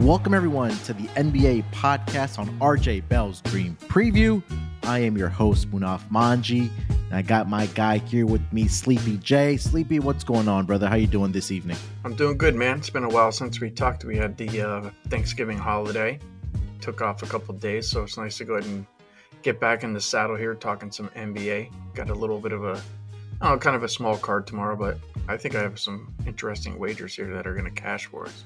Welcome, everyone, to the NBA podcast on RJ Bell's Dream Preview. I am your host, Munaf Manji. And I got my guy here with me, Sleepy J. Sleepy, what's going on, brother? How you doing this evening? I'm doing good, man. It's been a while since we talked. We had the uh, Thanksgiving holiday, took off a couple days, so it's nice to go ahead and get back in the saddle here, talking some NBA. Got a little bit of a, oh, kind of a small card tomorrow, but I think I have some interesting wagers here that are going to cash for us.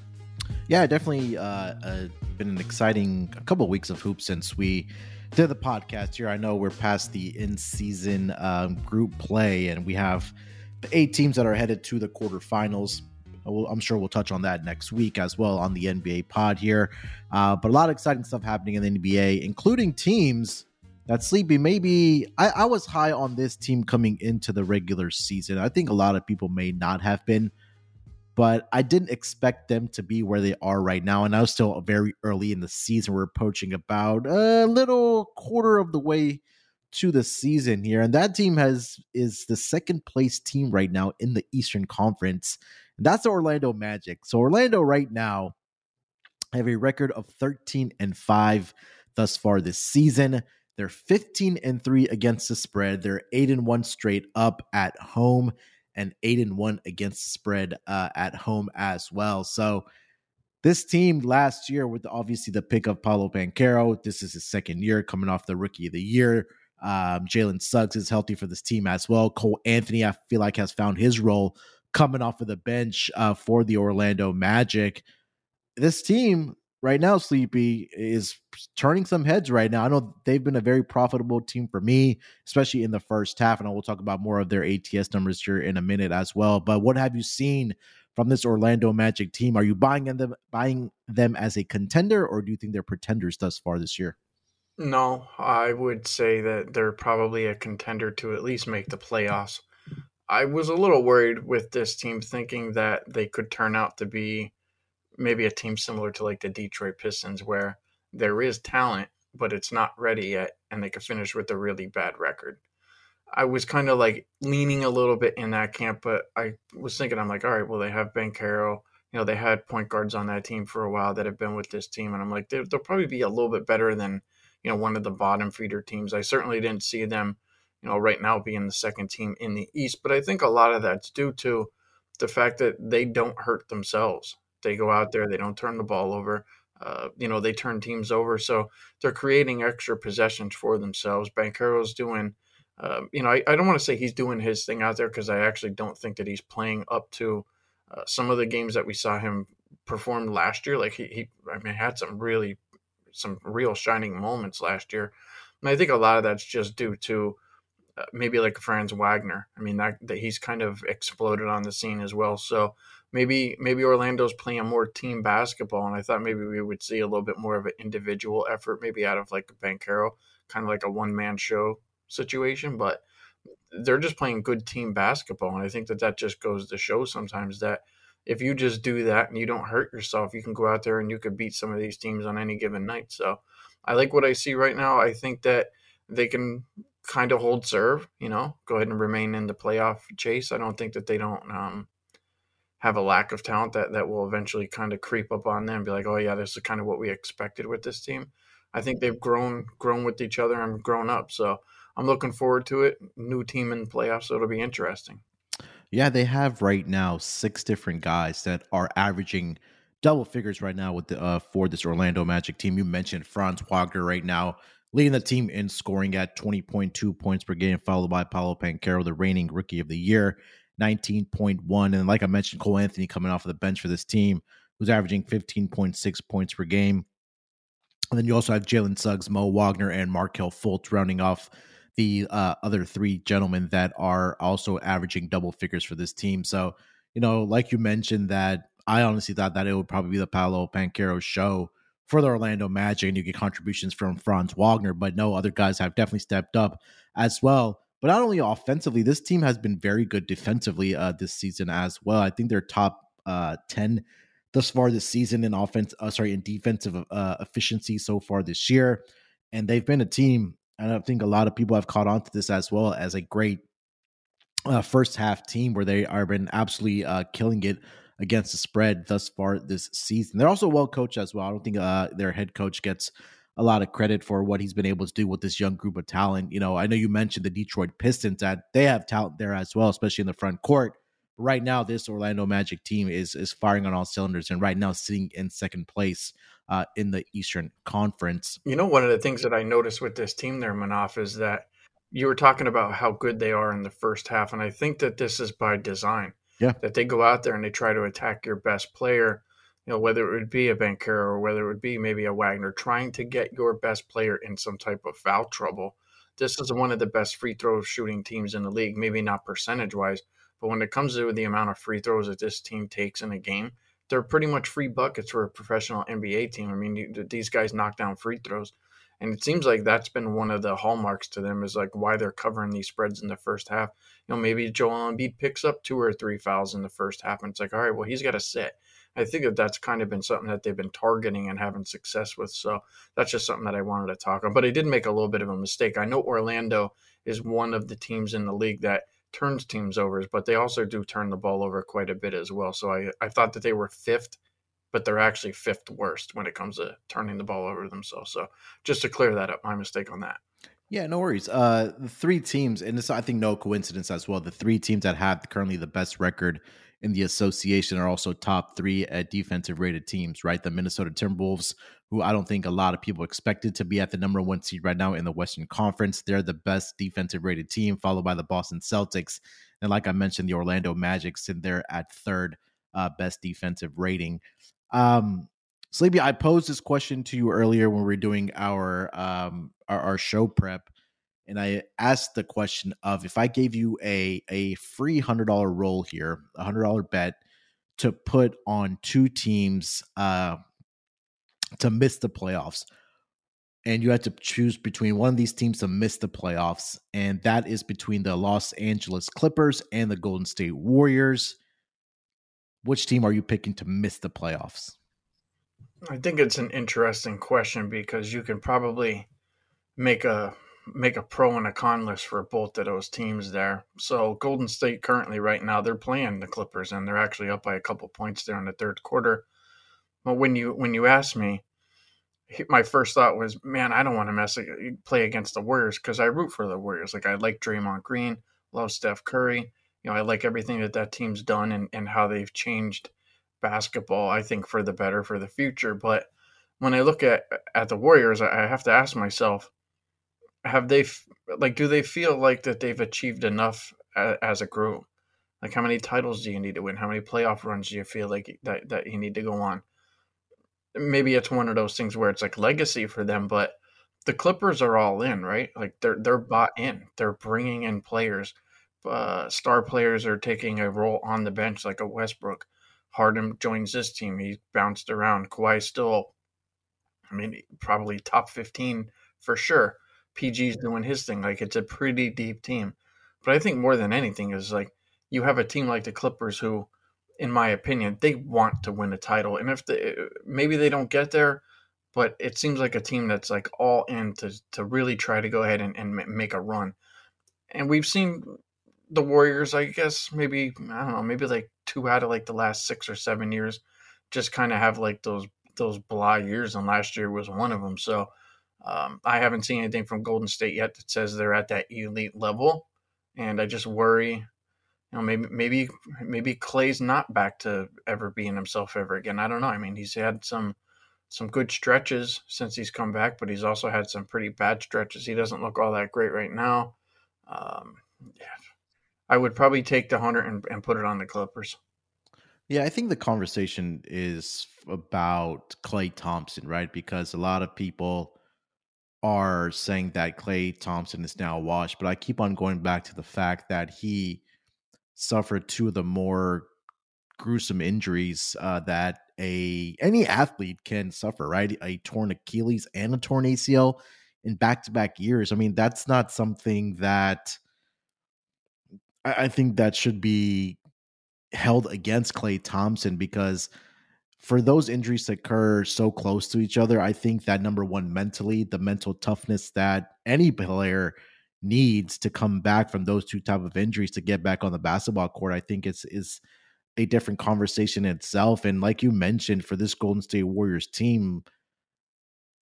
Yeah, definitely uh, uh, been an exciting couple weeks of hoops since we did the podcast here. I know we're past the in season um, group play, and we have the eight teams that are headed to the quarterfinals. I'm sure we'll touch on that next week as well on the NBA pod here. Uh, but a lot of exciting stuff happening in the NBA, including teams that Sleepy maybe I, I was high on this team coming into the regular season. I think a lot of people may not have been but I didn't expect them to be where they are right now. And I was still very early in the season. We're approaching about a little quarter of the way to the season here. And that team has is the second place team right now in the Eastern Conference. And that's the Orlando Magic. So Orlando right now have a record of 13 and 5 thus far this season. They're 15 and 3 against the spread. They're 8 and 1 straight up at home and eight and one against the spread uh, at home as well. So this team last year, with obviously the pick of Paolo Banchero, this is his second year coming off the Rookie of the Year. Um, Jalen Suggs is healthy for this team as well. Cole Anthony, I feel like, has found his role coming off of the bench uh, for the Orlando Magic. This team right now, Sleepy, is turning some heads right now. I know they've been a very profitable team for me, especially in the first half. And I will talk about more of their ATS numbers here in a minute as well. But what have you seen from this Orlando Magic team? Are you buying them buying them as a contender, or do you think they're pretenders thus far this year? No, I would say that they're probably a contender to at least make the playoffs. I was a little worried with this team, thinking that they could turn out to be maybe a team similar to like the Detroit Pistons, where there is talent, but it's not ready yet, and they could finish with a really bad record. I was kind of like leaning a little bit in that camp, but I was thinking, I'm like, all right, well, they have Banchero. You know, they had point guards on that team for a while that have been with this team, and I'm like, they'll probably be a little bit better than you know one of the bottom feeder teams. I certainly didn't see them, you know, right now being the second team in the East, but I think a lot of that's due to the fact that they don't hurt themselves. They go out there, they don't turn the ball over. Uh, you know, they turn teams over, so they're creating extra possessions for themselves. Banchero's doing, uh, you know, I, I don't want to say he's doing his thing out there because I actually don't think that he's playing up to uh, some of the games that we saw him perform last year. Like he, he, I mean, had some really, some real shining moments last year, and I think a lot of that's just due to uh, maybe like Franz Wagner. I mean, that, that he's kind of exploded on the scene as well. So maybe maybe Orlando's playing more team basketball, and I thought maybe we would see a little bit more of an individual effort, maybe out of like Banchero, kind of like a one man show situation. But they're just playing good team basketball, and I think that that just goes to show sometimes that if you just do that and you don't hurt yourself, you can go out there and you could beat some of these teams on any given night. So I like what I see right now. I think that they can kind of hold serve, you know, go ahead and remain in the playoff chase. I don't think that they don't um, have a lack of talent that that will eventually kind of creep up on them and be like, oh yeah, this is kind of what we expected with this team. I think they've grown grown with each other and grown up. So I'm looking forward to it. New team in playoffs, so it'll be interesting. Yeah, they have right now six different guys that are averaging double figures right now with the uh, for this Orlando Magic team. You mentioned Franz Wagner right now leading the team in scoring at 20.2 points per game, followed by Paolo Banchero, the reigning rookie of the year. 19.1. And like I mentioned, Cole Anthony coming off of the bench for this team, who's averaging 15.6 points per game. And then you also have Jalen Suggs, Mo Wagner, and Markelle Fultz rounding off the uh, other three gentlemen that are also averaging double figures for this team. So, you know, like you mentioned, that I honestly thought that it would probably be the Paolo Banchero show for the Orlando Magic, and you get contributions from Franz Wagner, but no other guys have definitely stepped up as well. But not only offensively, this team has been very good defensively uh, this season as well. I think they're top uh, 10 thus far this season in offense, uh, sorry, in defensive uh, efficiency so far this year. And they've been a team, and I think a lot of people have caught on to this as well as a great uh, first half team where they are been absolutely uh, killing it against the spread thus far this season. They're also well coached as well. I don't think uh, their head coach gets a lot of credit for what he's been able to do with this young group of talent. You know, I know you mentioned the Detroit Pistons that they have talent there as well, especially in the front court. But right now, this Orlando Magic team is is firing on all cylinders, and right now sitting in second place uh, in the Eastern Conference. You know, one of the things that I noticed with this team there, Munaf, is that you were talking about how good they are in the first half, and I think that this is by design. Yeah, that they go out there and they try to attack your best player know, whether it would be a Banchero or whether it would be maybe a Wagner, trying to get your best player in some type of foul trouble. This is one of the best free throw shooting teams in the league, maybe not percentage wise, but when it comes to the amount of free throws that this team takes in a game, they're pretty much free buckets for a professional NBA team. I mean, you, these guys knock down free throws. And it seems like that's been one of the hallmarks to them is like why they're covering these spreads in the first half. You know, maybe Joel Embiid picks up two or three fouls in the first half, and it's like, all right, well, he's got to sit. I think that that's kind of been something that they've been targeting and having success with. So that's just something that I wanted to talk on. But I did make a little bit of a mistake. I know Orlando is one of the teams in the league that turns teams over, but they also do turn the ball over quite a bit as well. So I, I thought that they were fifth, but they're actually fifth worst when it comes to turning the ball over themselves. So just to clear that up, my mistake on that. Yeah, no worries. Uh, the three teams, and this I think no coincidence as well. The three teams that have currently the best record in the association are also top three at defensive rated teams, right? The Minnesota Timberwolves, who I don't think a lot of people expected to be at the number one seed right now in the Western Conference. They're the best defensive rated team, followed by the Boston Celtics. And like I mentioned, the Orlando Magic sit there at third uh, best defensive rating. Um, Sleepy, I posed this question to you earlier when we were doing our um, our, our show prep and I asked the question of if I gave you a a free hundred dollar roll here, a hundred dollar bet to put on two teams uh, to miss the playoffs, and you had to choose between one of these teams to miss the playoffs, and that is between the Los Angeles Clippers and the Golden State Warriors. Which team are you picking to miss the playoffs? I think it's an interesting question because you can probably make a make a pro and a con list for both of those teams there. So Golden State currently right now they're playing the Clippers and they're actually up by a couple points there in the third quarter. But when you when you ask me, my first thought was, man, I don't want to mess play against the Warriors because I root for the Warriors. Like I like Draymond Green, love Steph Curry. You know, I like everything that that team's done and and how they've changed basketball. I think for the better for the future. But when I look at at the Warriors, I have to ask myself have they like do they feel like that they've achieved enough as a group? Like how many titles do you need to win? How many playoff runs do you feel like that, that you need to go on? Maybe it's one of those things where it's like legacy for them but the clippers are all in right? Like they're they're bought in. They're bringing in players. Uh, star players are taking a role on the bench like a westbrook. Harden joins this team. He bounced around. Kawhi still i mean probably top 15 for sure PG's doing his thing. Like it's a pretty deep team. But I think more than anything is like you have a team like the Clippers who, in my opinion, they want to win a title. And if they maybe they don't get there, but it seems like a team that's like all in to to really try to go ahead and, and make a run. And we've seen the Warriors, I guess maybe I don't know, maybe like two out of like the last six or seven years, just kind of have like those those blah years, and last year was one of them. So um, I haven't seen anything from Golden State yet that says they're at that elite level, and I just worry. You know, maybe maybe maybe Klay's not back to ever being himself ever again. I don't know. I mean, he's had some some good stretches since he's come back, but he's also had some pretty bad stretches. He doesn't look all that great right now. Um, yeah, I would probably take the hundred and, and put it on the Clippers. Yeah, I think the conversation is about Klay Thompson, right? Because a lot of people are saying that Klay Thompson is now washed, but I keep on going back to the fact that he suffered two of the more gruesome injuries uh, that a any athlete can suffer, right? A torn Achilles and a torn ACL in back to back years. I mean, that's not something that I, I think that should be held against Klay Thompson because for those injuries to occur so close to each other, I think that number one, mentally, the mental toughness that any player needs to come back from those two type of injuries to get back on the basketball court, I think it's is a different conversation itself. And like you mentioned, for this Golden State Warriors team,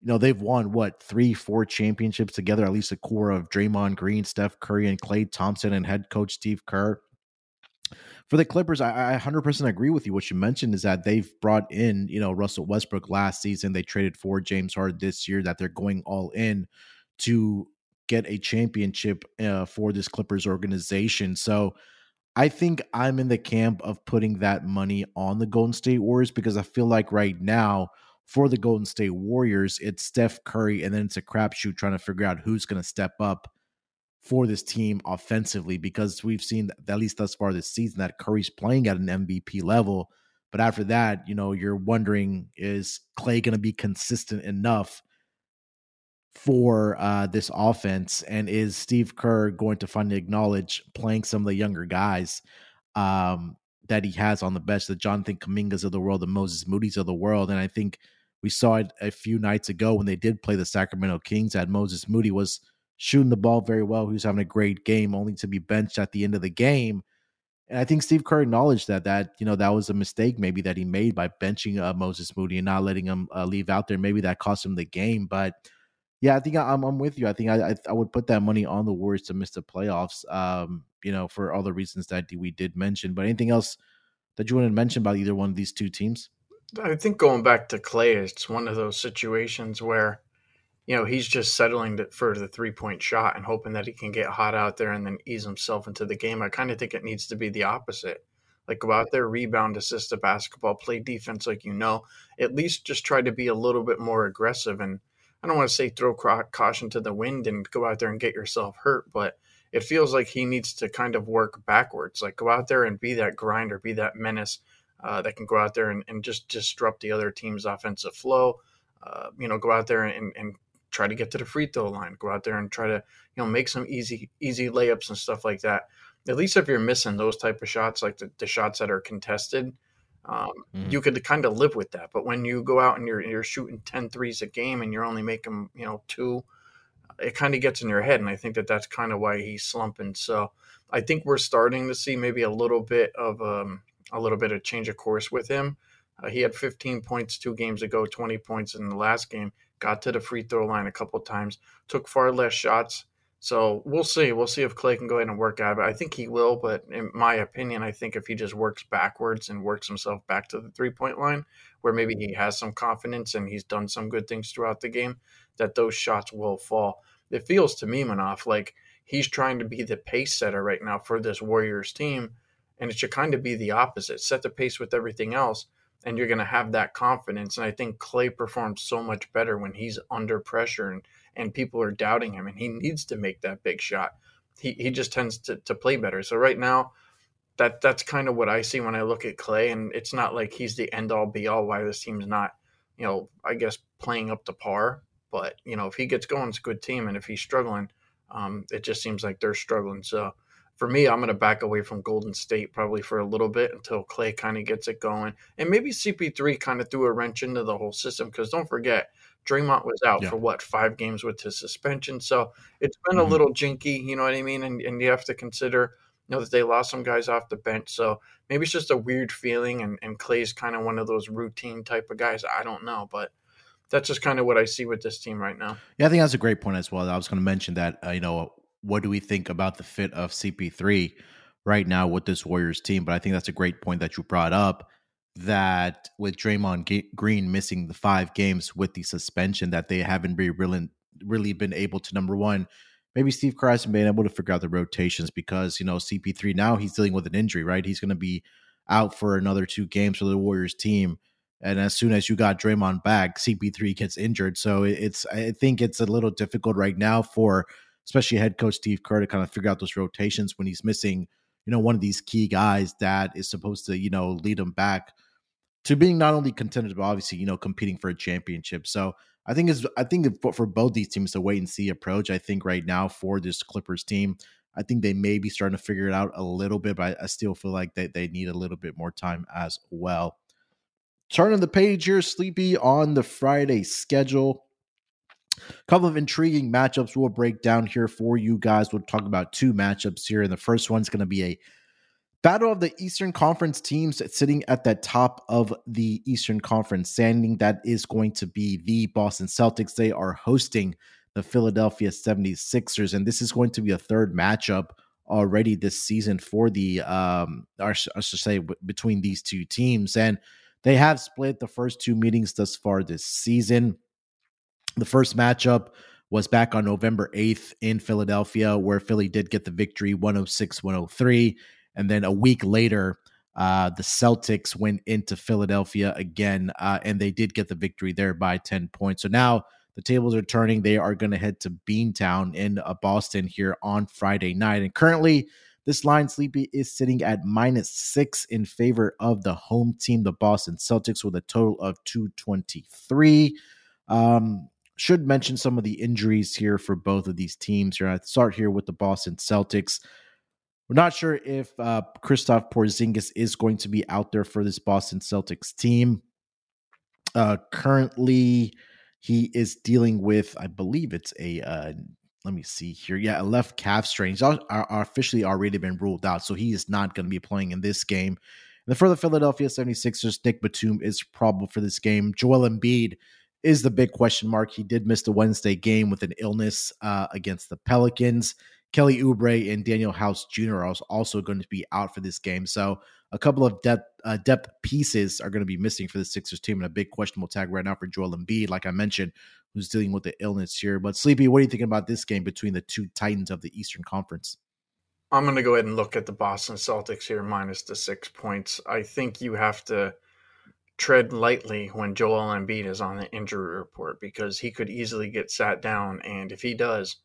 you know, they've won what three, four championships together, at least a core of Draymond Green, Steph Curry, and Klay Thompson, and head coach Steve Kerr. For the Clippers, I, I 100% agree with you. What you mentioned is that they've brought in, you know, Russell Westbrook last season. They traded for James Harden this year, that they're going all in to get a championship uh, for this Clippers organization. So I think I'm in the camp of putting that money on the Golden State Warriors because I feel like right now for the Golden State Warriors, it's Steph Curry, and then it's a crapshoot trying to figure out who's going to step up for this team offensively because we've seen at least thus far this season that Curry's playing at an MVP level. But after that, you know, you're wondering is Klay going to be consistent enough for uh, this offense? And is Steve Kerr going to finally acknowledge playing some of the younger guys um, that he has on the bench, the Jonathan Kumingas of the world, the Moses Moody's of the world? And I think we saw it a few nights ago when they did play the Sacramento Kings. That Moses Moody was shooting the ball very well. He was having a great game, only to be benched at the end of the game. And I think Steve Kerr acknowledged that that you know that was a mistake maybe that he made by benching uh, Moses Moody and not letting him uh, leave out there. Maybe that cost him the game, but yeah, I think I'm I'm with you. I think I, I, I would put that money on the Warriors to miss the playoffs. Um, you know, for all the reasons that we did mention. But anything else that you want to mention about either one of these two teams? I think going back to Klay, it's one of those situations where, you know, he's just settling for the three point shot and hoping that he can get hot out there and then ease himself into the game. I kind of think it needs to be the opposite. Like go out there, rebound, assist the basketball, play defense like you know. At least just try to be a little bit more aggressive and I don't want to say throw caution to the wind and go out there and get yourself hurt, but it feels like he needs to kind of work backwards. Like go out there and be that grinder, be that menace uh, that can go out there and, and, just disrupt the other team's offensive flow. Uh, you know, go out there and, and try to get to the free throw line. Go out there and try to you know make some easy easy layups and stuff like that. At least if you're missing those type of shots, like the, the shots that are contested, um, mm-hmm. you could kind of live with that. But when you go out and you're you're shooting 10 threes a game and you're only making you know two, it kind of gets in your head. And I think that that's kind of why he's slumping. So I think we're starting to see maybe a little bit of um, a little bit of change of course with him. Uh, he had 15 points two games ago, 20 points in the last game. Got to the free throw line a couple times. Took far less shots. So we'll see. We'll see if Klay can go ahead and work out. But I think he will. But in my opinion, I think if he just works backwards and works himself back to the three point line, where maybe he has some confidence and he's done some good things throughout the game, that those shots will fall. It feels to me, Munaf, like he's trying to be the pace setter right now for this Warriors team. And it should kind of be the opposite set the pace with everything else and you're going to have that confidence. And I think Klay performs so much better when he's under pressure and and people are doubting him and he needs to make that big shot. He, he just tends to, to play better. So right now, that that's kind of what I see when I look at Klay, And it's not like he's the end all be all why this team's not, you know, I guess playing up to par. But, you know, if he gets going, it's a good team. And if he's struggling, um, it just seems like they're struggling. So for me, I'm going to back away from Golden State probably for a little bit until Klay kind of gets it going. And maybe CP3 kind of threw a wrench into the whole system because don't forget, Draymond was out yeah. for what five games with his suspension, so it's been mm-hmm. a little jinky. You know what I mean? And and you have to consider you know that they lost some guys off the bench, so maybe it's just a weird feeling. And and Klay's kind of one of those routine type of guys. I don't know, but that's just kind of what I see with this team right now. Yeah, I think that's a great point as well. I was going to mention that uh, you know what do we think about the fit of CP3 right now with this Warriors team, but I think that's a great point that you brought up that with Draymond Green missing the five games with the suspension, that they haven't been really really been able to number one. Maybe Steve Kerr hasn't been able to figure out the rotations because you know CP3 now he's dealing with an injury, right? He's going to be out for another two games for the Warriors team, and as soon as you got Draymond back, CP3 gets injured. So it's I think it's a little difficult right now for especially head coach Steve Kerr to kind of figure out those rotations when he's missing you know one of these key guys that is supposed to you know lead him back to being not only contenders but obviously you know competing for a championship. So I think it's I think for, both these teams, a wait and see approach. I think right now for this Clippers team, I think they may be starting to figure it out a little bit, but I, I still feel like they, they need a little bit more time as well. Turning the page here, Sleepy on the Friday schedule. A couple of intriguing matchups we'll break down here for you guys. We'll talk about two matchups here, and the first one's going to be a Battle of the Eastern Conference teams sitting at the top of the Eastern Conference standing. That is going to be the Boston Celtics. They are hosting the Philadelphia 76ers, and this is going to be a third matchup already this season for the, um, I should say, between these two teams. And they have split the first two meetings thus far this season. The first matchup was back on November 8th in Philadelphia, where Philly did get the victory 106 103. And then a week later, uh, the Celtics went into Philadelphia again, uh, and they did get the victory there by 10 points. So now the tables are turning. They are going to head to Beantown in uh, Boston here on Friday night. And currently, this line, Sleepy, is sitting at minus six in favor of the home team, the Boston Celtics, with a total of 223. Um, should mention some of the injuries here for both of these teams. Here, I start here with the Boston Celtics. We're not sure if uh, Kristaps Porzingis is going to be out there for this Boston Celtics team. Uh, currently, he is dealing with, I believe it's a, uh, let me see here. Yeah, a left calf strain. He's are, are officially already been ruled out, so he is not going to be playing in this game. And for the Philadelphia 76ers, Nick Batum is probable for this game. Joel Embiid is the big question mark. He did miss the Wednesday game with an illness uh, against the Pelicans. Kelly Oubre and Danuel House Jr. are also going to be out for this game. So a couple of depth uh, depth pieces are going to be missing for the Sixers team, and a big questionable tag right now for Joel Embiid, like I mentioned, who's dealing with the illness here. But Sleepy, what are you thinking about this game between the two Titans of the Eastern Conference? I'm going to go ahead and look at the Boston Celtics here minus the six points. I think you have to tread lightly when Joel Embiid is on the injury report because he could easily get sat down. And if he does,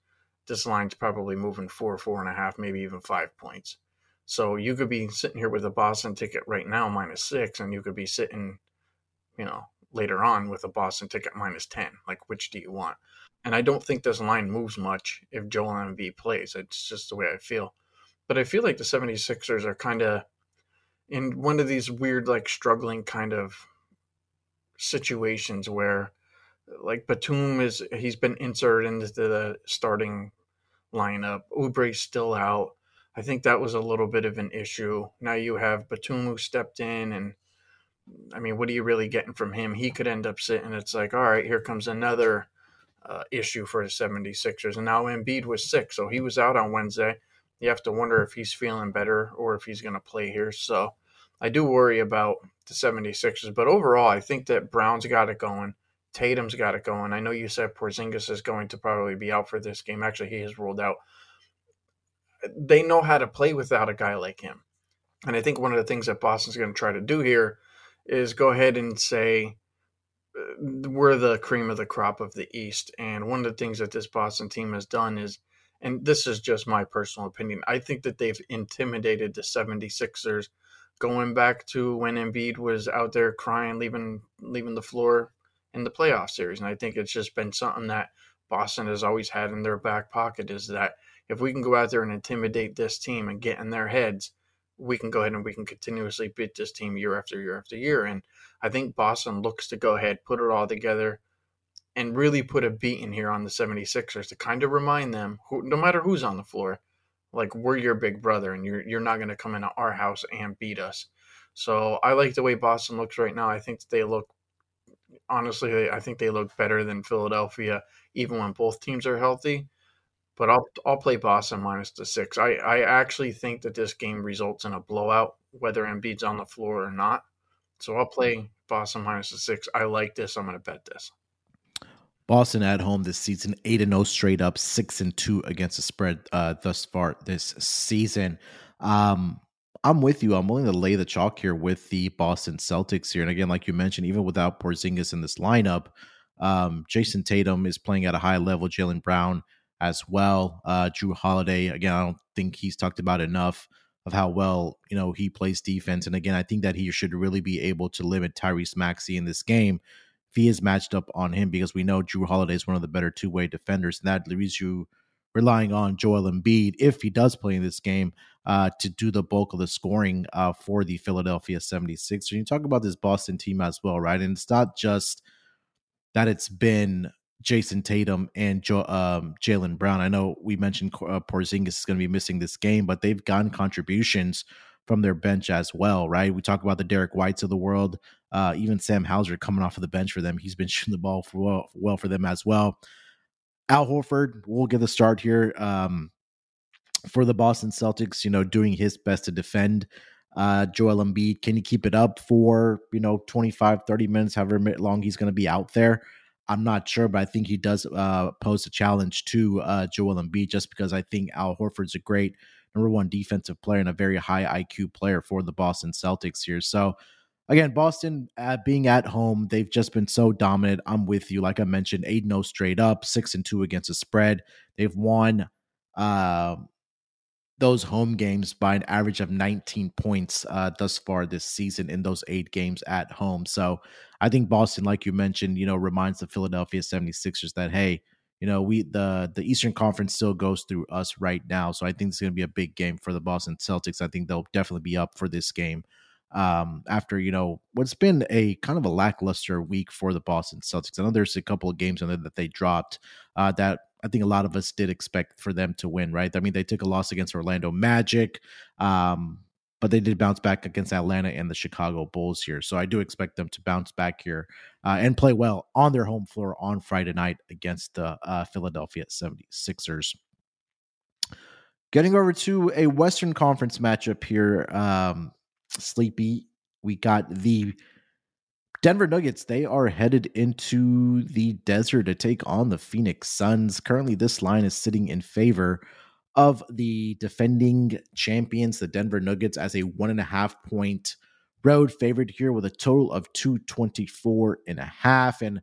this line's probably moving four, four and a half, maybe even five points. So you could be sitting here with a Boston ticket right now minus six, and you could be sitting, you know, later on with a Boston ticket minus 10. Like, which do you want? And I don't think this line moves much if Joel Embiid plays. It's just the way I feel. But I feel like the 76ers are kind of in one of these weird, like struggling kind of situations where like Batum is he's been inserted into the starting lineup. Oubre's still out. I think that was a little bit of an issue. Now you have Batum who stepped in and I mean, what are you really getting from him? He could end up sitting. It's like, all right, here comes another uh, issue for the 76ers. And now Embiid was sick, so he was out on Wednesday. You have to wonder if he's feeling better or if he's going to play here. So I do worry about the 76ers. But overall, I think that Brown's got it going. Tatum's got it going. I know you said Porzingis is going to probably be out for this game. Actually, he has ruled out. They know how to play without a guy like him. And I think one of the things that Boston's going to try to do here is go ahead and say uh, we're the cream of the crop of the East. And one of the things that this Boston team has done is, and this is just my personal opinion, I think that they've intimidated the 76ers going back to when Embiid was out there crying, leaving leaving the floor in the playoff series. And I think it's just been something that Boston has always had in their back pocket is that if we can go out there and intimidate this team and get in their heads, we can go ahead and we can continuously beat this team year after year after year. And I think Boston looks to go ahead, put it all together, and really put a beat in here on the 76ers to kind of remind them, who, no matter who's on the floor, like we're your big brother and you're you're not going to come into our house and beat us. So I like the way Boston looks right now. I think they look honestly, I think they look better than Philadelphia, even when both teams are healthy. But I'll I'll play Boston minus the six. I, I actually think that this game results in a blowout, whether Embiid's on the floor or not. So I'll play Boston minus the six. I like this. I'm going to bet this. Boston at home this season, eight and zero oh straight up, six and two against the spread uh, thus far this season. Um, I'm with you. I'm willing to lay the chalk here with the Boston Celtics here. And again, like you mentioned, even without Porzingis in this lineup, um, Jayson Tatum is playing at a high level. Jaylen Brown as well. Uh, Jrue Holiday, again, I don't think he's talked about enough of how well you know he plays defense. And again, I think that he should really be able to limit Tyrese Maxey in this game he is matched up on him because we know Jrue Holiday is one of the better two way defenders, and that leaves you relying on Joel Embiid if he does play in this game uh, to do the bulk of the scoring uh, for the Philadelphia 76ers. You talk about this Boston team as well, right? And it's not just that it's been Jayson Tatum and jo- um, Jaylen Brown. I know we mentioned uh, Porzingis is going to be missing this game, but they've gotten contributions from their bench as well, right? We talk about the Derek Whites of the world, uh, even Sam Hauser coming off of the bench for them. He's been shooting the ball for well, well for them as well. Al Horford will get the start here um, for the Boston Celtics. You know, doing his best to defend uh, Joel Embiid. Can he keep it up for you know 25, 30 minutes, however long he's going to be out there? I'm not sure, but I think he does uh, pose a challenge to uh, Joel Embiid just because I think Al Horford's a great number one defensive player and a very high IQ player for the Boston Celtics here. So again, Boston uh, being at home, they've just been so dominant. I'm with you. Like I mentioned, 8 0 straight up, 6 and 2 against the spread. They've won uh, those home games by an average of 19 points uh, thus far this season in those eight games at home. So I think Boston, like you mentioned, you know, reminds the Philadelphia 76ers that, hey, you know, we the the Eastern Conference still goes through us right now. So I think it's going to be a big game for the Boston Celtics. I think they'll definitely be up for this game um, after you know what's been a kind of a lackluster week for the Boston Celtics. I know there's a couple of games in there that they dropped uh, that I think a lot of us did expect for them to win. Right? I mean, they took a loss against Orlando Magic. Um, but they did bounce back against Atlanta and the Chicago Bulls here. So I do expect them to bounce back here uh, and play well on their home floor on Friday night against the uh, Philadelphia 76ers. Getting over to a Western Conference matchup here, um, Sleepy. We got the Denver Nuggets. They are headed into the desert to take on the Phoenix Suns. Currently, this line is sitting in favor of the defending champions, the Denver Nuggets, as a one and a half point road favorite here with a total of 224 and a half. And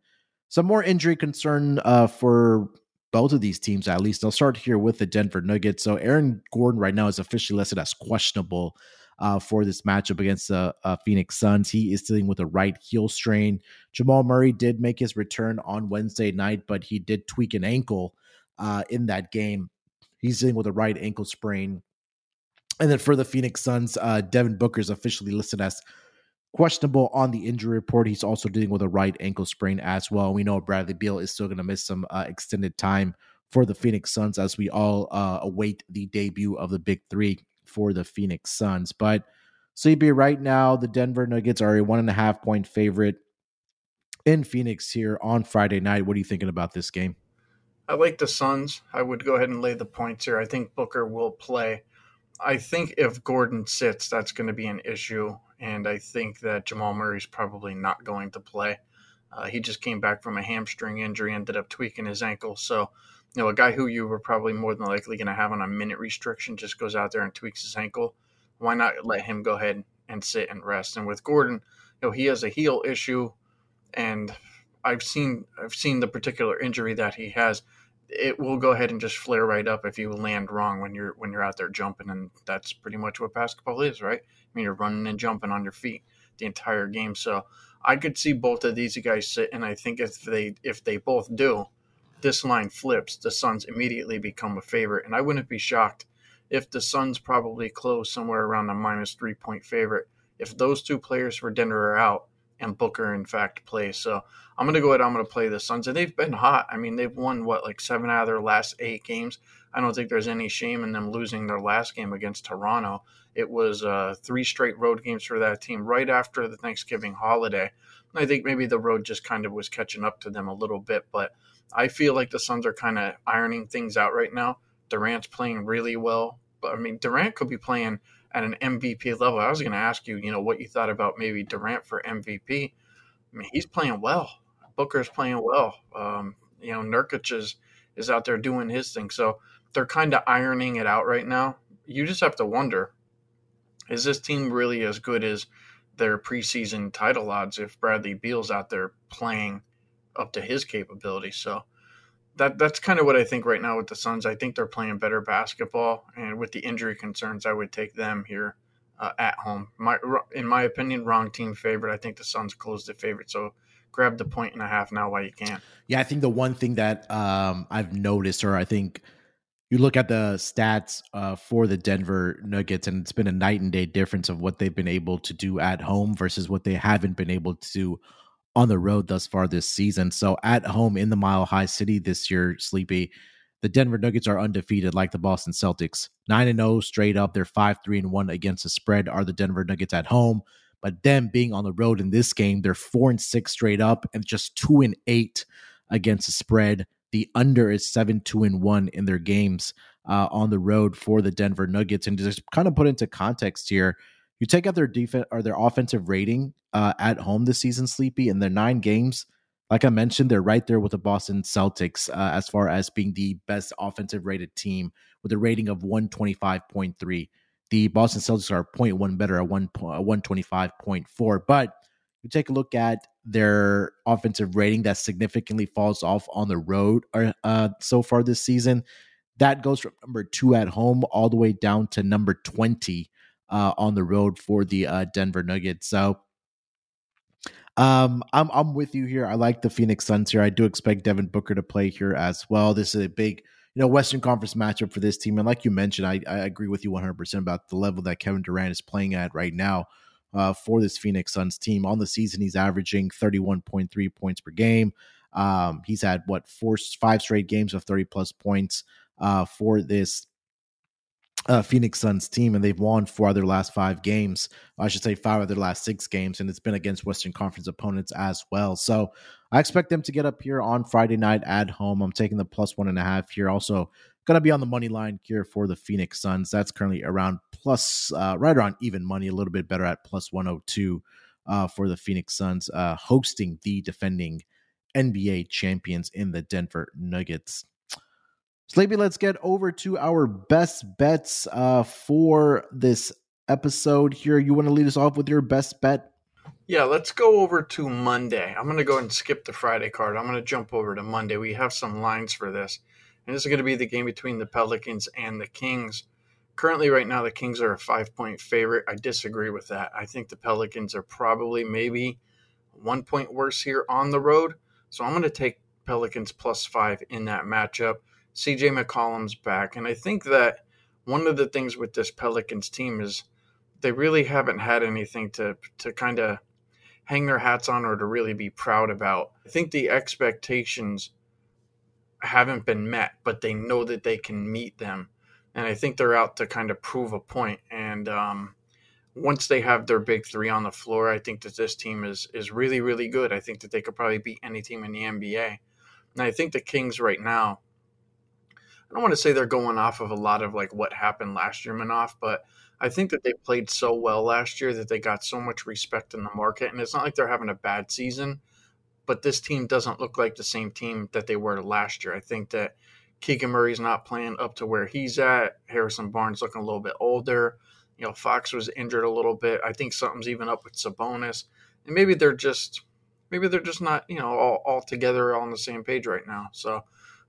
some more injury concern uh, for both of these teams, at least. I'll start here with the Denver Nuggets. So Aaron Gordon right now is officially listed as questionable uh, for this matchup against the uh, Phoenix Suns. He is dealing with a right heel strain. Jamal Murray did make his return on Wednesday night, but he did tweak an ankle uh, in that game. He's dealing with a right ankle sprain. And then for the Phoenix Suns, uh, Devin Booker is officially listed as questionable on the injury report. He's also dealing with a right ankle sprain as well. We know Bradley Beal is still going to miss some uh, extended time for the Phoenix Suns as we all uh, await the debut of the Big Three for the Phoenix Suns. But CB, right now, the Denver Nuggets are a one and a half point favorite in Phoenix here on Friday night. What are you thinking about this game? I like the Suns. I would go ahead and lay the points here. I think Booker will play. I think if Gordon sits, that's going to be an issue. And I think that Jamal Murray's probably not going to play. Uh, he just came back from a hamstring injury, ended up tweaking his ankle. So, you know, a guy who you were probably more than likely going to have on a minute restriction just goes out there and tweaks his ankle. Why not let him go ahead and sit and rest? And with Gordon, you know, he has a heel issue, and I've seen I've seen the particular injury that he has it will go ahead and just flare right up if you land wrong when you're when you're out there jumping and that's pretty much what basketball is right? I mean you're running and jumping on your feet the entire game. So i could see both of these guys sit and i think if they if they both do this line flips. The suns immediately become a favorite and i wouldn't be shocked if the suns probably close somewhere around a minus three point favorite. If those two players for denver are out and Booker, in fact, plays. So I'm going to go ahead. I'm going to play the Suns, and they've been hot. I mean, they've won what like seven out of their last eight games. I don't think there's any shame in them losing their last game against Toronto. It was uh, three straight road games for that team right after the Thanksgiving holiday. I think maybe the road just kind of was catching up to them a little bit, but I feel like the Suns are kind of ironing things out right now. Durant's playing really well, but I mean Durant could be playing at an MVP level. I was going to ask you, you know, what you thought about maybe Durant for MVP. I mean, he's playing well. Booker's playing well. Um, you know, Nurkic is is out there doing his thing. So they're kind of ironing it out right now. You just have to wonder: Is this team really as good as their preseason title odds if Bradley Beal's out there playing up to his capability? So that that's kind of what I think right now with the Suns. I think they're playing better basketball, and with the injury concerns, I would take them here uh, at home. My, in my opinion, wrong team favorite. I think the Suns closed the favorite, so grab the point and a half now while you can. Yeah, I think the one thing that um, I've noticed, or I think you look at the stats uh, for the Denver Nuggets, and it's been a night and day difference of what they've been able to do at home versus what they haven't been able to do on the road thus far this season. So at home in the Mile High City this year, Sleepy, the Denver Nuggets are undefeated like the Boston Celtics. 9 and 0 straight up. They're 5 3 and 1 against the spread are the Denver Nuggets at home. But them being on the road in this game, they're 4 and 6 straight up and just 2 and 8 against the spread. The under is 7 2 and 1 in their games uh, on the road for the Denver Nuggets. And just kind of put into context here, you take out their defense or their offensive rating uh, at home this season, Sleepy, in their nine games. Like I mentioned, they're right there with the Boston Celtics uh, as far as being the best offensive rated team with a rating of 125.3. The Boston Celtics are 0.1 better at 1, 125.4. But you take a look at their offensive rating that significantly falls off on the road uh, uh so far this season. That goes from number two at home all the way down to number 20 uh, on the road for the uh, Denver Nuggets. So um, I'm I'm with you here. I like the Phoenix Suns here. I do expect Devin Booker to play here as well. This is a big, you know, Western Conference matchup for this team. And like you mentioned, I, I agree with you 100 percent about the level that Kevin Durant is playing at right now. Uh, for this Phoenix Suns team on the season, he's averaging 31.3 points per game. Um, he's had what four, five straight games of 30 plus points uh, for this uh, Phoenix Suns team, and they've won four of their last five games. I should say five of their last six games, and it's been against Western Conference opponents as well. So I expect them to get up here on Friday night at home. I'm taking the plus one and a half here. Also, going to be on the money line here for the Phoenix Suns. That's currently around plus, uh, right around even money, a little bit better at plus 102 uh, for the Phoenix Suns, uh, hosting the defending NBA champions in the Denver Nuggets. Sleepy, let's get over to our best bets uh, for this episode here. You want to lead us off with your best bet? Yeah, let's go over to Monday. I'm going to go and skip the Friday card. I'm going to jump over to Monday. We have some lines for this. And this is going to be the game between the Pelicans and the Kings. Currently, right now, the Kings are a five point favorite. I disagree with that. I think the Pelicans are probably maybe one point worse here on the road. So I'm going to take Pelicans plus five in that matchup. CJ McCollum's back. And I think that one of the things with this Pelicans team is they really haven't had anything to to kind of hang their hats on or to really be proud about. I think the expectations haven't been met, but they know that they can meet them. And I think they're out to kind of prove a point. And um, once they have their big three on the floor, I think that this team is is really, really good. I think that they could probably beat any team in the NBA. And I think the Kings right now I don't want to say they're going off of a lot of like what happened last year, Munaf, but I think that they played so well last year that they got so much respect in the market. And it's not like they're having a bad season, but this team doesn't look like the same team that they were last year. I think that Keegan Murray's not playing up to where he's at. Harrison Barnes looking a little bit older. You know, Fox was injured a little bit. I think something's even up with Sabonis. And maybe they're just maybe they're just not, you know, all, all together on the same page right now. So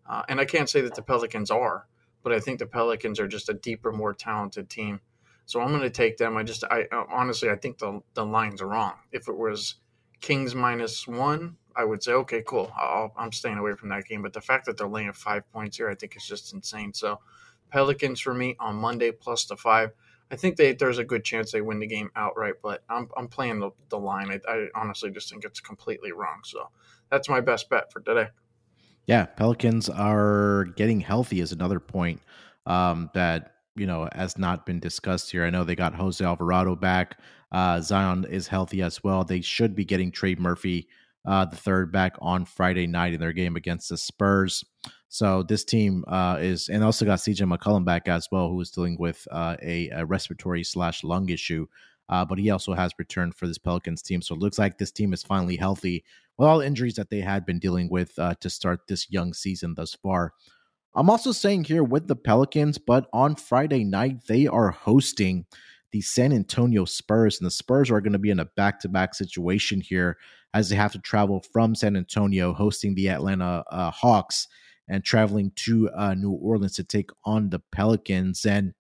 uh, and I can't say that the Pelicans are, but I think the Pelicans are just a deeper, more talented team. So I'm going to take them. I just, I honestly, I think the the lines are wrong. If it was Kings minus one, I would say, okay, cool. i am staying away from that game. But the fact that they're laying five points here, I think is just insane. So Pelicans for me on Monday plus the five. I think they, there's a good chance they win the game outright, but I'm, I'm playing the, the line. I, I honestly just think it's completely wrong. So that's my best bet for today. Yeah, Pelicans are getting healthy is another point um, that you know has not been discussed here. I know they got Jose Alvarado back. Uh, Zion is healthy as well. They should be getting Trey Murphy, uh, the third, back on Friday night in their game against the Spurs. So this team uh, is, and also got CJ McCollum back as well, who is dealing with uh, a, a, respiratory slash lung issue. Uh, but he also has returned for this Pelicans team. So it looks like this team is finally healthy with all the injuries that they had been dealing with uh, to start this young season thus far. I'm also saying here with the Pelicans, but on Friday night, they are hosting the San Antonio Spurs, and the Spurs are going to be in a back to back situation here as they have to travel from San Antonio, hosting the Atlanta uh, Hawks, and traveling to uh, New Orleans to take on the Pelicans. And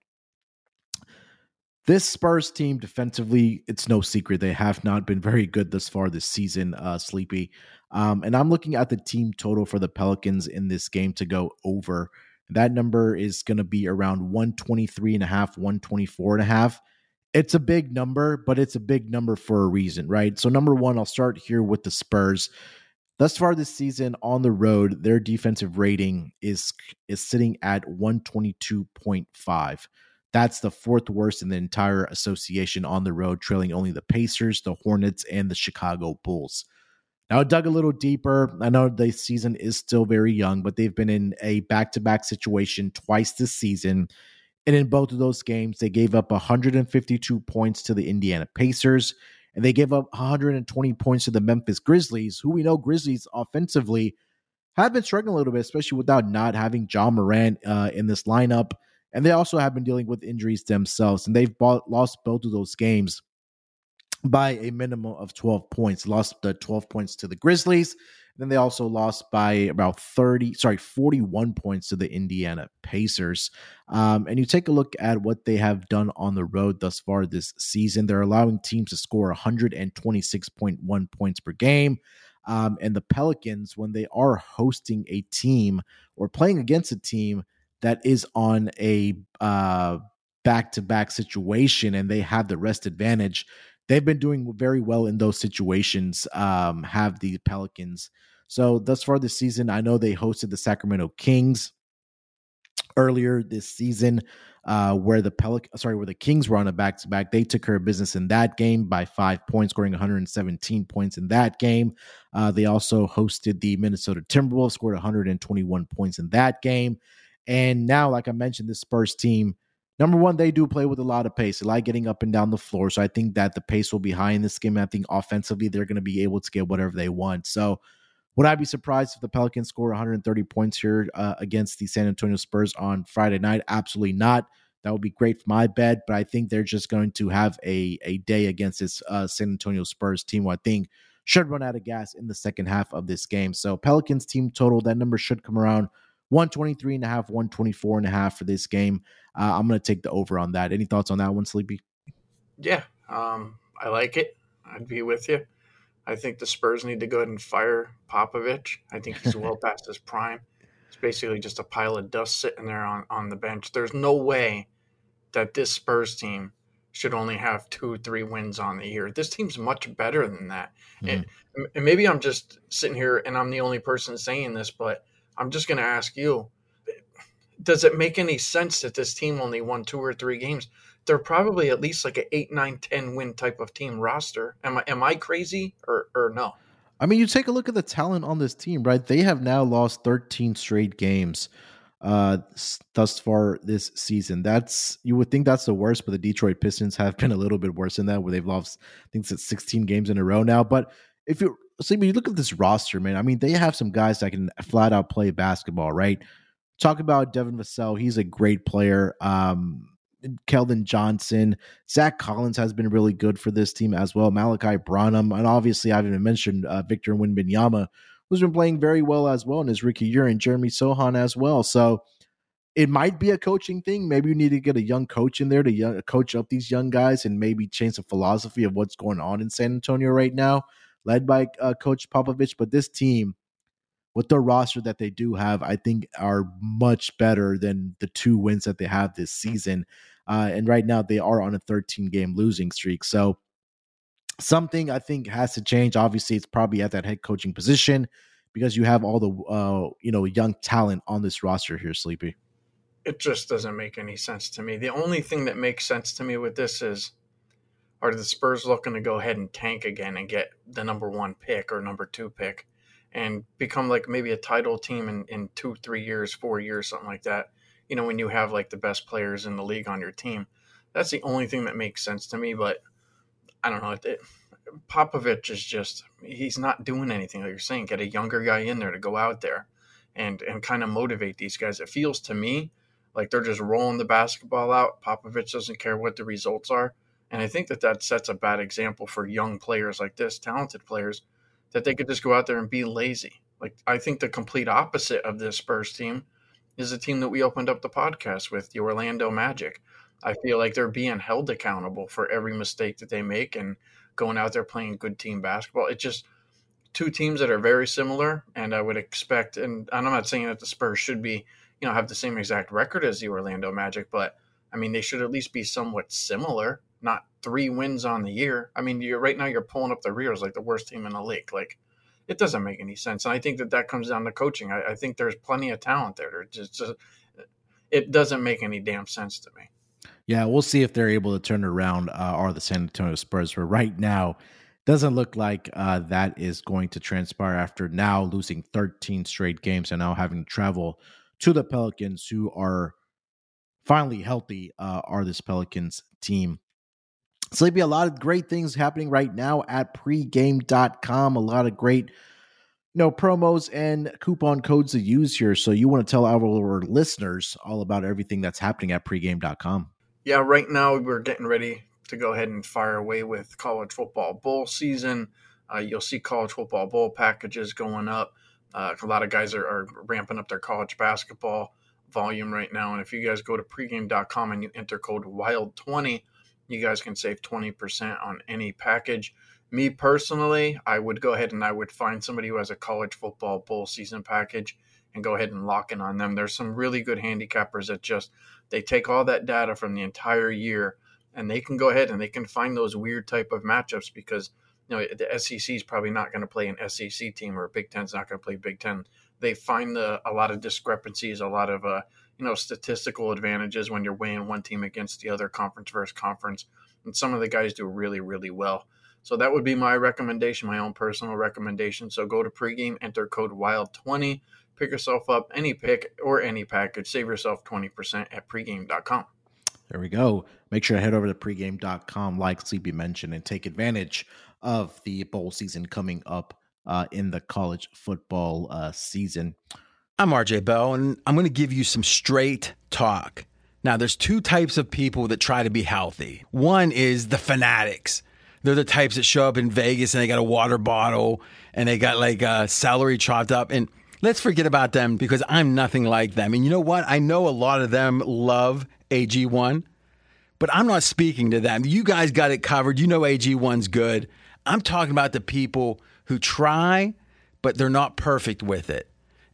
this Spurs team defensively, it's no secret they have not been very good thus far this season, uh, Sleepy. Um, and I'm looking at the team total for the Pelicans in this game to go over. That number is going to be around 123 and a half, 124 and a half. It's a big number, but it's a big number for a reason, right? So, number one, I'll start here with the Spurs. Thus far this season on the road, their defensive rating is is sitting at 122.5. That's the fourth worst in the entire association on the road, trailing only the Pacers, the Hornets, and the Chicago Bulls. Now, I dug a little deeper. I know the season is still very young, but they've been in a back to back situation twice this season. And in both of those games, they gave up 152 points to the Indiana Pacers, and they gave up 120 points to the Memphis Grizzlies, who we know Grizzlies offensively have been struggling a little bit, especially without not having Ja Morant uh, in this lineup. And they also have been dealing with injuries themselves, and they've bought, lost both of those games by a minimum of 12 points. Lost the 12 points to the Grizzlies. Then they also lost by about 30, sorry, 41 points to the Indiana Pacers. Um, and you take a look at what they have done on the road thus far this season. They're allowing teams to score 126.1 points per game. Um, and the Pelicans, when they are hosting a team or playing against a team that is on a back to back situation and they have the rest advantage, they've been doing very well in those situations. Um, have the Pelicans. So thus far this season, I know they hosted the Sacramento Kings earlier this season, uh, where the Pelic- sorry, where the Kings were on a back to back. They took care of business in that game by five points, scoring 117 points in that game. Uh, they also hosted the Minnesota Timberwolves, scored 121 points in that game. And now, like I mentioned, this Spurs team, number one, they do play with a lot of pace. They like getting up and down the floor. So I think that the pace will be high in this game. I think offensively, they're going to be able to get whatever they want. So would I be surprised if the Pelicans score 130 points here uh, against the San Antonio Spurs on Friday night? Absolutely not. That would be great for my bet, but I think they're just going to have a, a day against this uh, San Antonio Spurs team I think should run out of gas in the second half of this game. So Pelicans team total, that number should come around 123 and a half, 124 and a half for this game. Uh, I'm going to take the over on that. Any thoughts on that one, Sleepy? Yeah, um, I like it. I'd be with you. I think the Spurs need to go ahead and fire Popovich. I think he's well past his prime. It's basically just a pile of dust sitting there on, on the bench. There's no way that this Spurs team should only have two, three wins on the year. This team's much better than that. Mm. And, and maybe I'm just sitting here and I'm the only person saying this, but I'm just going to ask you does it make any sense that this team only won two or three games? They're probably at least like an eight, nine, ten win type of team roster. Am I am I crazy or or no? I mean, you take a look at the talent on this team, right? They have now lost 13 straight games uh thus far this season. That's you would think that's the worst, but the Detroit Pistons have been a little bit worse than that, where they've lost I think it's 16 games in a row now. But if you see when you look at this roster, man, I mean, they have some guys that can flat out play basketball, right? Talk about Devin Vassell. He's a great player. Um, Keldon Johnson, Zach Collins has been really good for this team as well. Malaki Branham, and obviously I've even mentioned uh, Victor Wembanyama, who's been playing very well as well in his rookie year, and Jeremy Sochan as well. So it might be a coaching thing. Maybe you need to get a young coach in there to young, coach up these young guys and maybe change the philosophy of what's going on in San Antonio right now, led by uh, Coach Popovich. But this team with the roster that they do have, I think are much better than the two wins that they have this season. Uh, and right now they are on a 13 game losing streak. So something I think has to change. Obviously, it's probably at that head coaching position because you have all the uh, you know young talent on this roster here, Sleepy. It just doesn't make any sense to me. The only thing that makes sense to me with this is are the Spurs looking to go ahead and tank again and get the number one pick or number two pick? and become like maybe a title team in, in two, three years, four years, something like that. You know, when you have like the best players in the league on your team, that's the only thing that makes sense to me. But I don't know. It, it, Popovich is just, he's not doing anything. Like you're saying, get a younger guy in there to go out there and, and kind of motivate these guys. It feels to me like they're just rolling the basketball out. Popovich doesn't care what the results are. And I think that that sets a bad example for young players like this, talented players that they could just go out there and be lazy. Like I think the complete opposite of this Spurs team is the team that we opened up the podcast with, the Orlando Magic. I feel like they're being held accountable for every mistake that they make and going out there playing good team basketball. It's just two teams that are very similar, and I would expect. And I'm not saying that the Spurs should be, you know, have the same exact record as the Orlando Magic, but I mean they should at least be somewhat similar not three wins on the year. I mean, right now you're pulling up the rear rears like the worst team in the league. Like It doesn't make any sense. And I think that that comes down to coaching. I, I think there's plenty of talent there. Just, just, it doesn't make any damn sense to me. Yeah, we'll see if they're able to turn it around. Uh, or the San Antonio Spurs, where right now doesn't look like uh, that is going to transpire after now losing 13 straight games and now having to travel to the Pelicans, who are finally healthy, uh, are this Pelicans team. Sleepy, a lot of great things happening right now at pregame.com. A lot of great you know promos and coupon codes to use here. So you want to tell our listeners all about everything that's happening at pregame.com. Yeah, right now we're getting ready to go ahead and fire away with college football bowl season. Uh, you'll see college football bowl packages going up. Uh, a lot of guys are, are ramping up their college basketball volume right now. And if you guys go to pregame.com and you enter code WILD20, you guys can save 20% on any package. Me personally, I would go ahead and I would find somebody who has a college football bowl season package and go ahead and lock in on them. There's some really good handicappers that just they take all that data from the entire year and they can go ahead and they can find those weird type of matchups because you know the SEC is probably not going to play an SEC team or Big Ten's not going to play Big Ten. They find the, a lot of discrepancies, a lot of uh, you know statistical advantages when you're weighing one team against the other conference versus conference, and some of the guys do really really well. So that would be my recommendation, my own personal recommendation. So go to pregame, enter code WILD20, pick yourself up any pick or any package, save yourself 20% at pregame.com. There we go. Make sure to head over to pregame.com, like Sleepy mentioned, and take advantage of the bowl season coming up uh, in the college football uh, season. I'm RJ Bell, and I'm going to give you some straight talk. Now, there's two types of people that try to be healthy. One is the fanatics. They're the types that show up in Vegas and they got a water bottle and they got like uh, celery chopped up. And let's forget about them because I'm nothing like them. And you know what? I know a lot of them love AG1, but I'm not speaking to them. You guys got it covered. You know AG1's good. I'm talking about the people who try, but they're not perfect with it.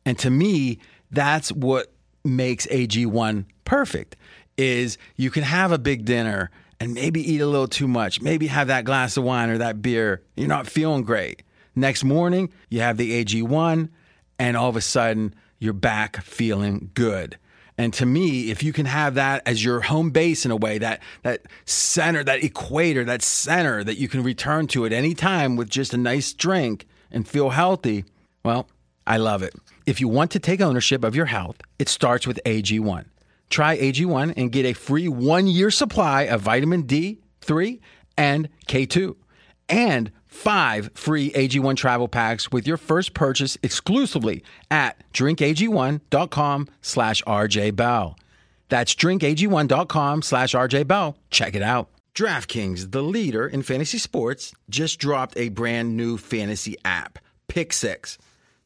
And to me, that's what makes AG1 perfect is you can have a big dinner and maybe eat a little too much, maybe have that glass of wine or that beer. You're not feeling great. Next morning, you have the AG1 and all of a sudden you're back feeling good. And to me, if you can have that as your home base in a way, that that center, that equator, that center that you can return to at any time with just a nice drink and feel healthy, well, I love it. If you want to take ownership of your health, it starts with AG1. Try AG1 and get a free one year supply of vitamin D3 and K2 and five free AG1 travel packs with your first purchase exclusively at drinkag1.com slash rjbell. That's drinkag1.com slash rjbell. Check it out. DraftKings, the leader in fantasy sports, just dropped a brand new fantasy app, Pick Six.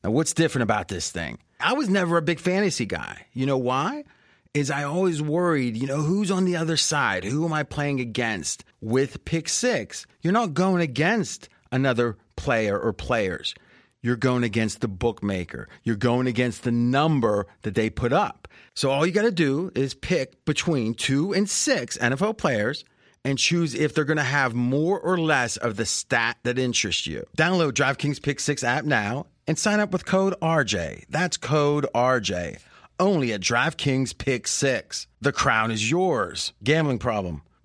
Now, what's different about this thing? I was never a big fantasy guy. You know why? Is I always worried, you know, who's on the other side? Who am I playing against? With Pick Six, you're not going against another player or players. You're going against the bookmaker. You're going against the number that they put up. So all you got to do is pick between two and six NFL players and choose if they're going to have more or less of the stat that interests you. Download DraftKings Pick 6 app now and sign up with code RJ. That's code RJ. Only at DraftKings Pick 6. The crown is yours. Gambling problem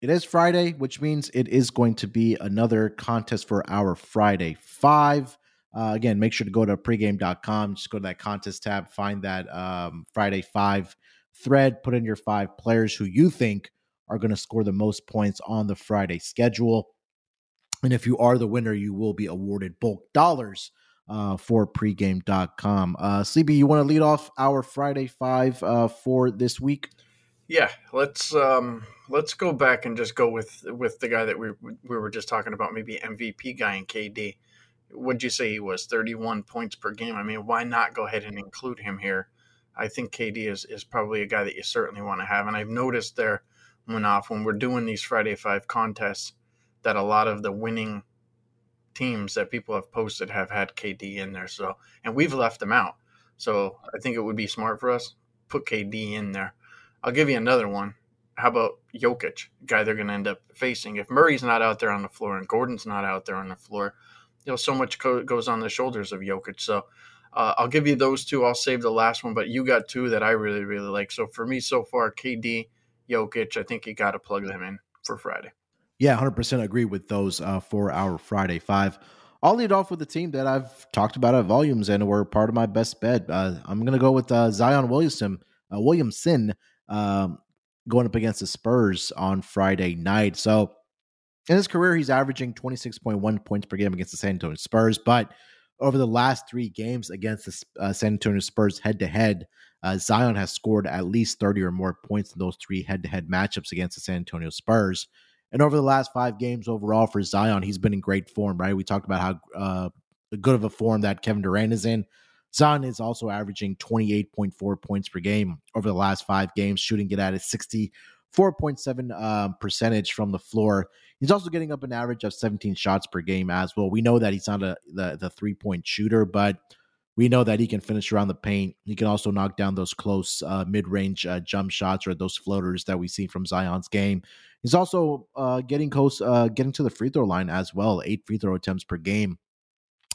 it is Friday, which means it is going to be another contest for our Friday Five. Uh, again, make sure to go to pregame.com. Just go to that contest tab, find that um, Friday Five thread, put in your five players who you think are going to score the most points on the Friday schedule. And if you are the winner, you will be awarded bulk dollars uh, for pregame.com. Uh, CB, you want to lead off our Friday Five uh, for this week? Yeah, let's um, let's go back and just go with with the guy that we we were just talking about, maybe MVP guy in KD. Would you say he was 31 points per game? I mean, why not go ahead and include him here? I think KD is, is probably a guy that you certainly want to have. And I've noticed there, off when we're doing these Friday Five contests, that a lot of the winning teams that people have posted have had KD in there. So, and we've left them out. So I think it would be smart for us put KD in there. I'll give you another one. How about Jokic, guy they're going to end up facing? If Murray's not out there on the floor and Gordon's not out there on the floor, you know, so much co- goes on the shoulders of Jokic. So uh, I'll give you those two. I'll save the last one, but you got two that I really, really like. So for me so far, KD, Jokic, I think you got to plug them in for Friday. Yeah, 100% agree with those uh, for our Friday five. I'll lead off with a team that I've talked about at volumes and were part of my best bet. Uh, I'm going to go with uh, Zion Williamson, uh, Williamson um, going up against the Spurs on Friday night. So in his career, he's averaging 26.1 points per game against the San Antonio Spurs, but over the last three games against the uh, San Antonio Spurs head to head, Zion has scored at least 30 or more points in those three head to head matchups against the San Antonio Spurs. And over the last five games overall for Zion, he's been in great form, right? We talked about how uh, good of a form that Kevin Durant is in. Zion is also averaging 28.4 points per game over the last five games, shooting it at a 64.7 uh, percentage from the floor. He's also getting up an average of 17 shots per game as well. We know that he's not a the, the three point shooter, but we know that he can finish around the paint. He can also knock down those close uh, mid range uh, jump shots or those floaters that we see from Zion's game. He's also uh, getting close, uh, getting to the free throw line as well. Eight free throw attempts per game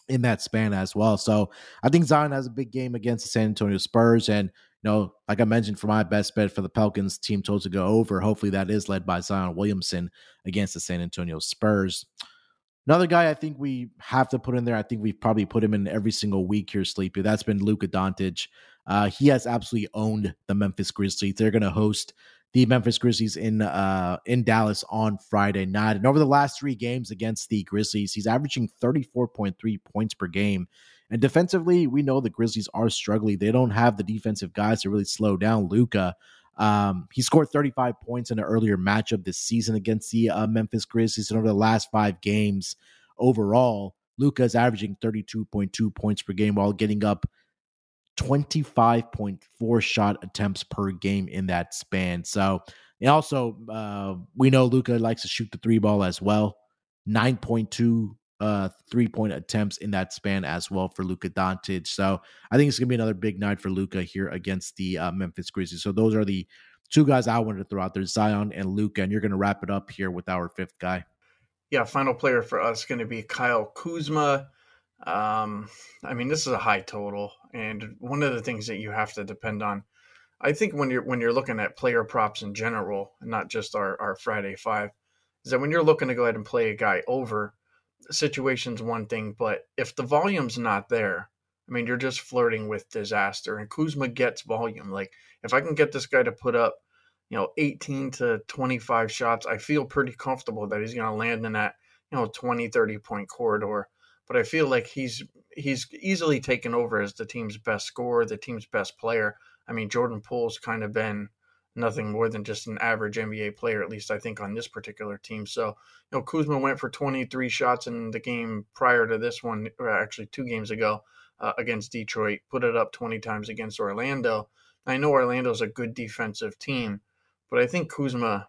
in that span as well. So I think Zion has a big game against the San Antonio Spurs, and you know, like I mentioned, for my best bet for the Pelicans team total to go over. Hopefully, that is led by Zion Williamson against the San Antonio Spurs. Another guy I think we have to put in there. I think we've probably put him in every single week here, Sleepy. That's been Luka Doncic. Uh, he has absolutely owned the Memphis Grizzlies. They're going to host the Memphis Grizzlies in uh, in Dallas on Friday night. And over the last three games against the Grizzlies, he's averaging 34.3 points per game. And defensively, we know the Grizzlies are struggling. They don't have the defensive guys to really slow down Luka. Um, he scored 35 points in an earlier matchup this season against the uh, Memphis Grizzlies. And over the last five games overall, Luka is averaging 32.2 points per game while getting up 25.4 shot attempts per game in that span. So, and also, uh, we know Luka likes to shoot the three ball as well. 9.2 uh, three point attempts in that span as well for Luka Doncic. So I think it's gonna be another big night for Luka here against the uh, Memphis Grizzlies. So those are the two guys I wanted to throw out there, Zion and Luka, and you're gonna wrap it up here with our fifth guy. Yeah, final player for us going to be Kyle Kuzma. Um, I mean, this is a high total, and one of the things that you have to depend on, I think, when you're when you're looking at player props in general, not just our our Friday five, is that when you're looking to go ahead and play a guy over, situation's one thing, but if the volume's not there, I mean, you're just flirting with disaster. And Kuzma gets volume. Like, if I can get this guy to put up, you know, 18 to 25 shots, I feel pretty comfortable that he's going to land in that, you know, 20, 30 point corridor but I feel like he's he's easily taken over as the team's best scorer, the team's best player. I mean, Jordan Poole's kind of been nothing more than just an average NBA player, at least I think on this particular team. So, you know, Kuzma went for 23 shots in the game prior to this one, actually two games ago uh, against Detroit, put it up 20 times against Orlando. I know Orlando's a good defensive team, but I think Kuzma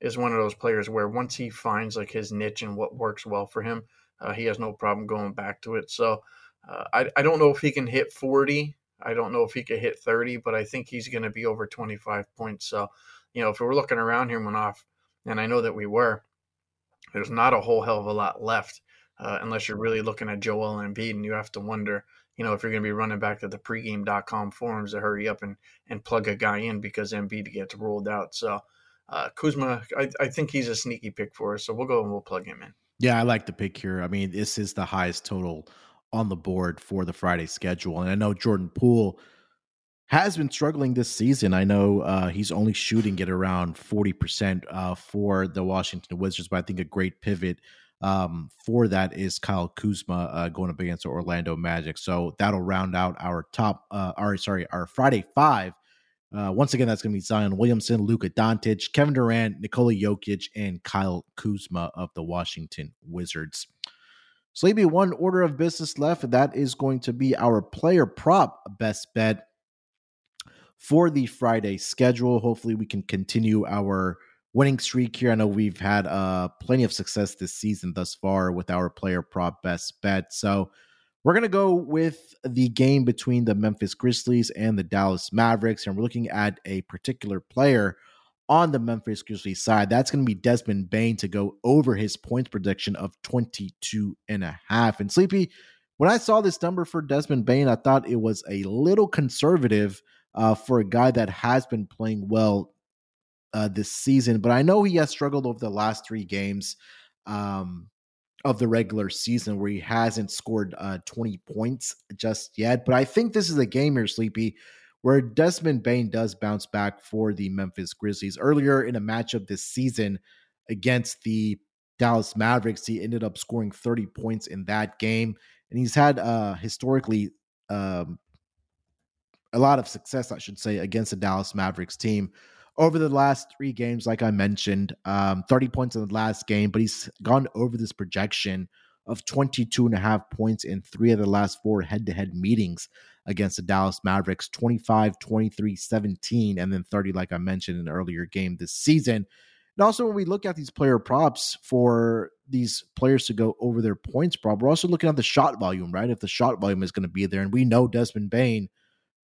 is one of those players where once he finds like his niche and what works well for him, uh, he has no problem going back to it. So uh, I, I don't know if he can hit 40. I don't know if he could hit 30, but I think he's going to be over 25 points. So, you know, if we're looking around here, Munaf, and I know that we were, there's not a whole hell of a lot left uh, unless you're really looking at Joel Embiid, and you have to wonder, you know, if you're going to be running back to the pregame.com forums to hurry up and, and plug a guy in because Embiid gets rolled out. So, uh, Kuzma, I, I think he's a sneaky pick for us. So we'll go and we'll plug him in. Yeah, I like the pick here. I mean, this is the highest total on the board for the Friday schedule. And I know Jordan Poole has been struggling this season. I know uh, he's only shooting at around 40% uh, for the Washington Wizards, but I think a great pivot um, for that is Kyle Kuzma uh, going up against the Orlando Magic. So that'll round out our top, uh, our, sorry, our Friday five uh, once again, that's going to be Zion Williamson, Luka Doncic, Kevin Durant, Nikola Jokic, and Kyle Kuzma of the Washington Wizards. Sleepy, one order of business left, that is going to be our player prop best bet. for the Friday schedule. Hopefully, we can continue our winning streak here. I know we've had uh, plenty of success this season thus far with our player prop best bet. So we're going to go with the game between the Memphis Grizzlies and the Dallas Mavericks. And we're looking at a particular player on the Memphis Grizzlies side. That's going to be Desmond Bane to go over his points prediction of 22 and a half. And Sleepy, when I saw this number for Desmond Bane, I thought it was a little conservative uh, for a guy that has been playing well uh, this season. But I know he has struggled over the last three games um, of the regular season where he hasn't scored uh, 20 points just yet. But I think this is a game here, Sleepy, where Desmond Bane does bounce back for the Memphis Grizzlies. Earlier in a matchup this season against the Dallas Mavericks, he ended up scoring 30 points in that game. And he's had uh, historically um, a lot of success, I should say, against the Dallas Mavericks team over the last three games, like I mentioned, um, 30 points in the last game, but he's gone over this projection of 22 and a half points in three of the last four head to head meetings against the Dallas Mavericks 25, 23, 17, and then 30, like I mentioned in an earlier game this season. And also, when we look at these player props for these players to go over their points prop, we're also looking at the shot volume, right? If the shot volume is going to be there, and we know Desmond Bane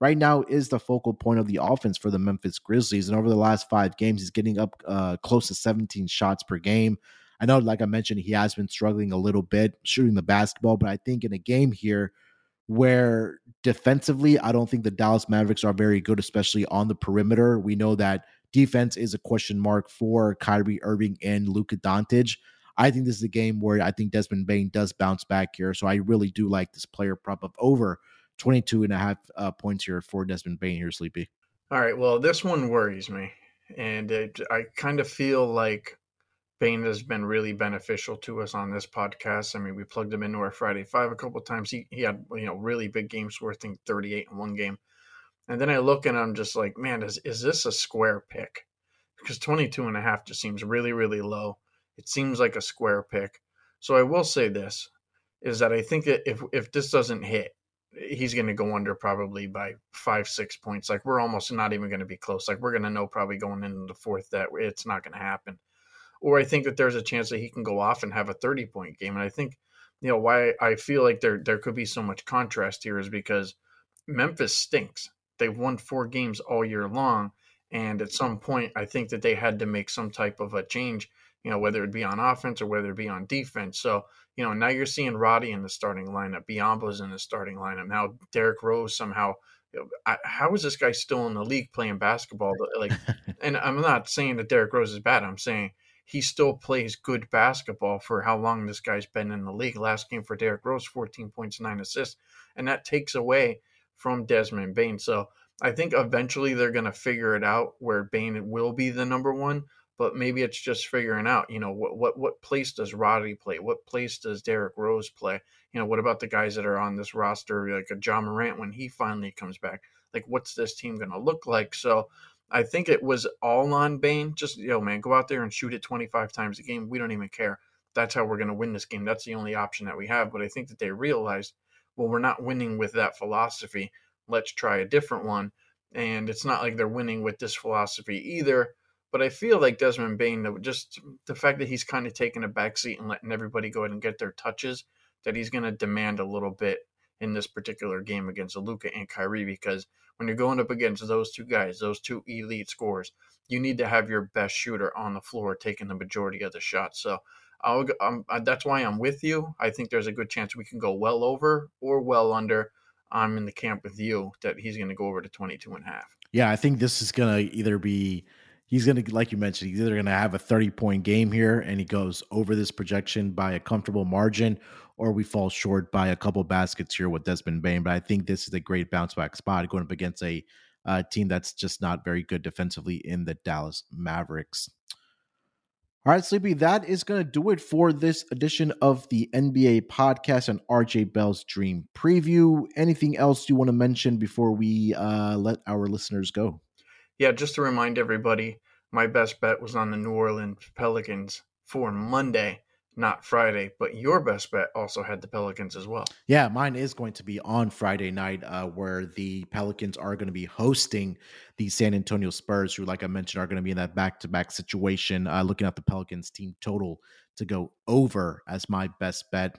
right now is the focal point of the offense for the Memphis Grizzlies. And over the last five games, he's getting up uh, close to 17 shots per game. I know, like I mentioned, he has been struggling a little bit shooting the basketball, but I think in a game here where defensively, I don't think the Dallas Mavericks are very good, especially on the perimeter. We know that defense is a question mark for Kyrie Irving and Luka Doncic. I think this is a game where I think Desmond Bane does bounce back here. So I really do like this player prop of over 22 and a half uh, points here for Desmond Bane here, Sleepy. All right. Well, this one worries me. And it, I kind of feel like Bane has been really beneficial to us on this podcast. I mean, we plugged him into our Friday Five a couple times. He, he had, you know, really big games worth, I think, 38 in one game. And then I look and I'm just like, man, is, is this a square pick? Because 22 and a half just seems really, really low. It seems like a square pick. So I will say this is that I think that if, if this doesn't hit, he's going to go under probably by five, six points. Like we're almost not even going to be close. Like we're going to know probably going into the fourth that it's not going to happen. Or I think that there's a chance that he can go off and have a 30 point game. And I think, you know, why I feel like there there could be so much contrast here is because Memphis stinks. They've won four games all year long. And at some point, I think that they had to make some type of a change, you know, whether it be on offense or whether it be on defense. So you know, now you're seeing Roddy in the starting lineup, Biyombo's in the starting lineup. Now Derrick Rose somehow. You know, I, how is this guy still in the league playing basketball? Like, and I'm not saying that Derrick Rose is bad. I'm saying he still plays good basketball for how long this guy's been in the league. Last game for Derrick Rose, 14 points, nine assists, and that takes away from Desmond Bane. So I think eventually they're going to figure it out where Bane will be the number one but maybe it's just figuring out, you know, what what what place does Roddy play? What place does Derrick Rose play? You know, what about the guys that are on this roster, like a Ja Morant when he finally comes back? Like, what's this team going to look like? So, I think it was all on Bane. Just yo, man, go out there and shoot it 25 times a game. We don't even care. That's how we're going to win this game. That's the only option that we have. But I think that they realized, well, we're not winning with that philosophy. Let's try a different one. And it's not like they're winning with this philosophy either but I feel like Desmond Bane, just the fact that he's kind of taking a backseat and letting everybody go ahead and get their touches, that he's going to demand a little bit in this particular game against Luka and Kyrie because when you're going up against those two guys, those two elite scorers, you need to have your best shooter on the floor taking the majority of the shots. So I'll, um, that's why I'm with you. I think there's a good chance we can go well over or well under. I'm in the camp with you that he's going to go over to 22 and a half. Yeah, I think this is going to either be – he's going to, like you mentioned, he's either going to have a 30 point game here and he goes over this projection by a comfortable margin, or we fall short by a couple baskets here with Desmond Bane. But I think this is a great bounce back spot going up against a team that's just not very good defensively in the Dallas Mavericks. All right, Sleepy, that is going to do it for this edition of the NBA podcast and RJ Bell's Dream Preview. Anything else you want to mention before we uh, let our listeners go? Yeah, just to remind everybody, my best bet was on the New Orleans Pelicans for Monday not Friday, but your best bet also had the Pelicans as well. Yeah, mine is going to be on Friday night, uh, where the Pelicans are going to be hosting the San Antonio Spurs, who, like I mentioned, are going to be in that back to back situation. Uh, looking at the Pelicans team total to go over as my best bet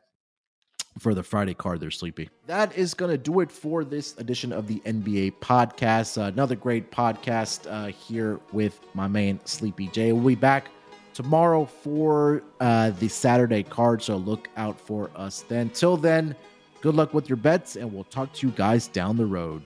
for the Friday card. They're sleepy. That is going to do it for this edition of the NBA podcast. Uh, another great podcast uh, here with my man Sleepy J. We'll be back tomorrow for uh, the Saturday card. So look out for us then. Till then, good luck with your bets, and we'll talk to you guys down the road.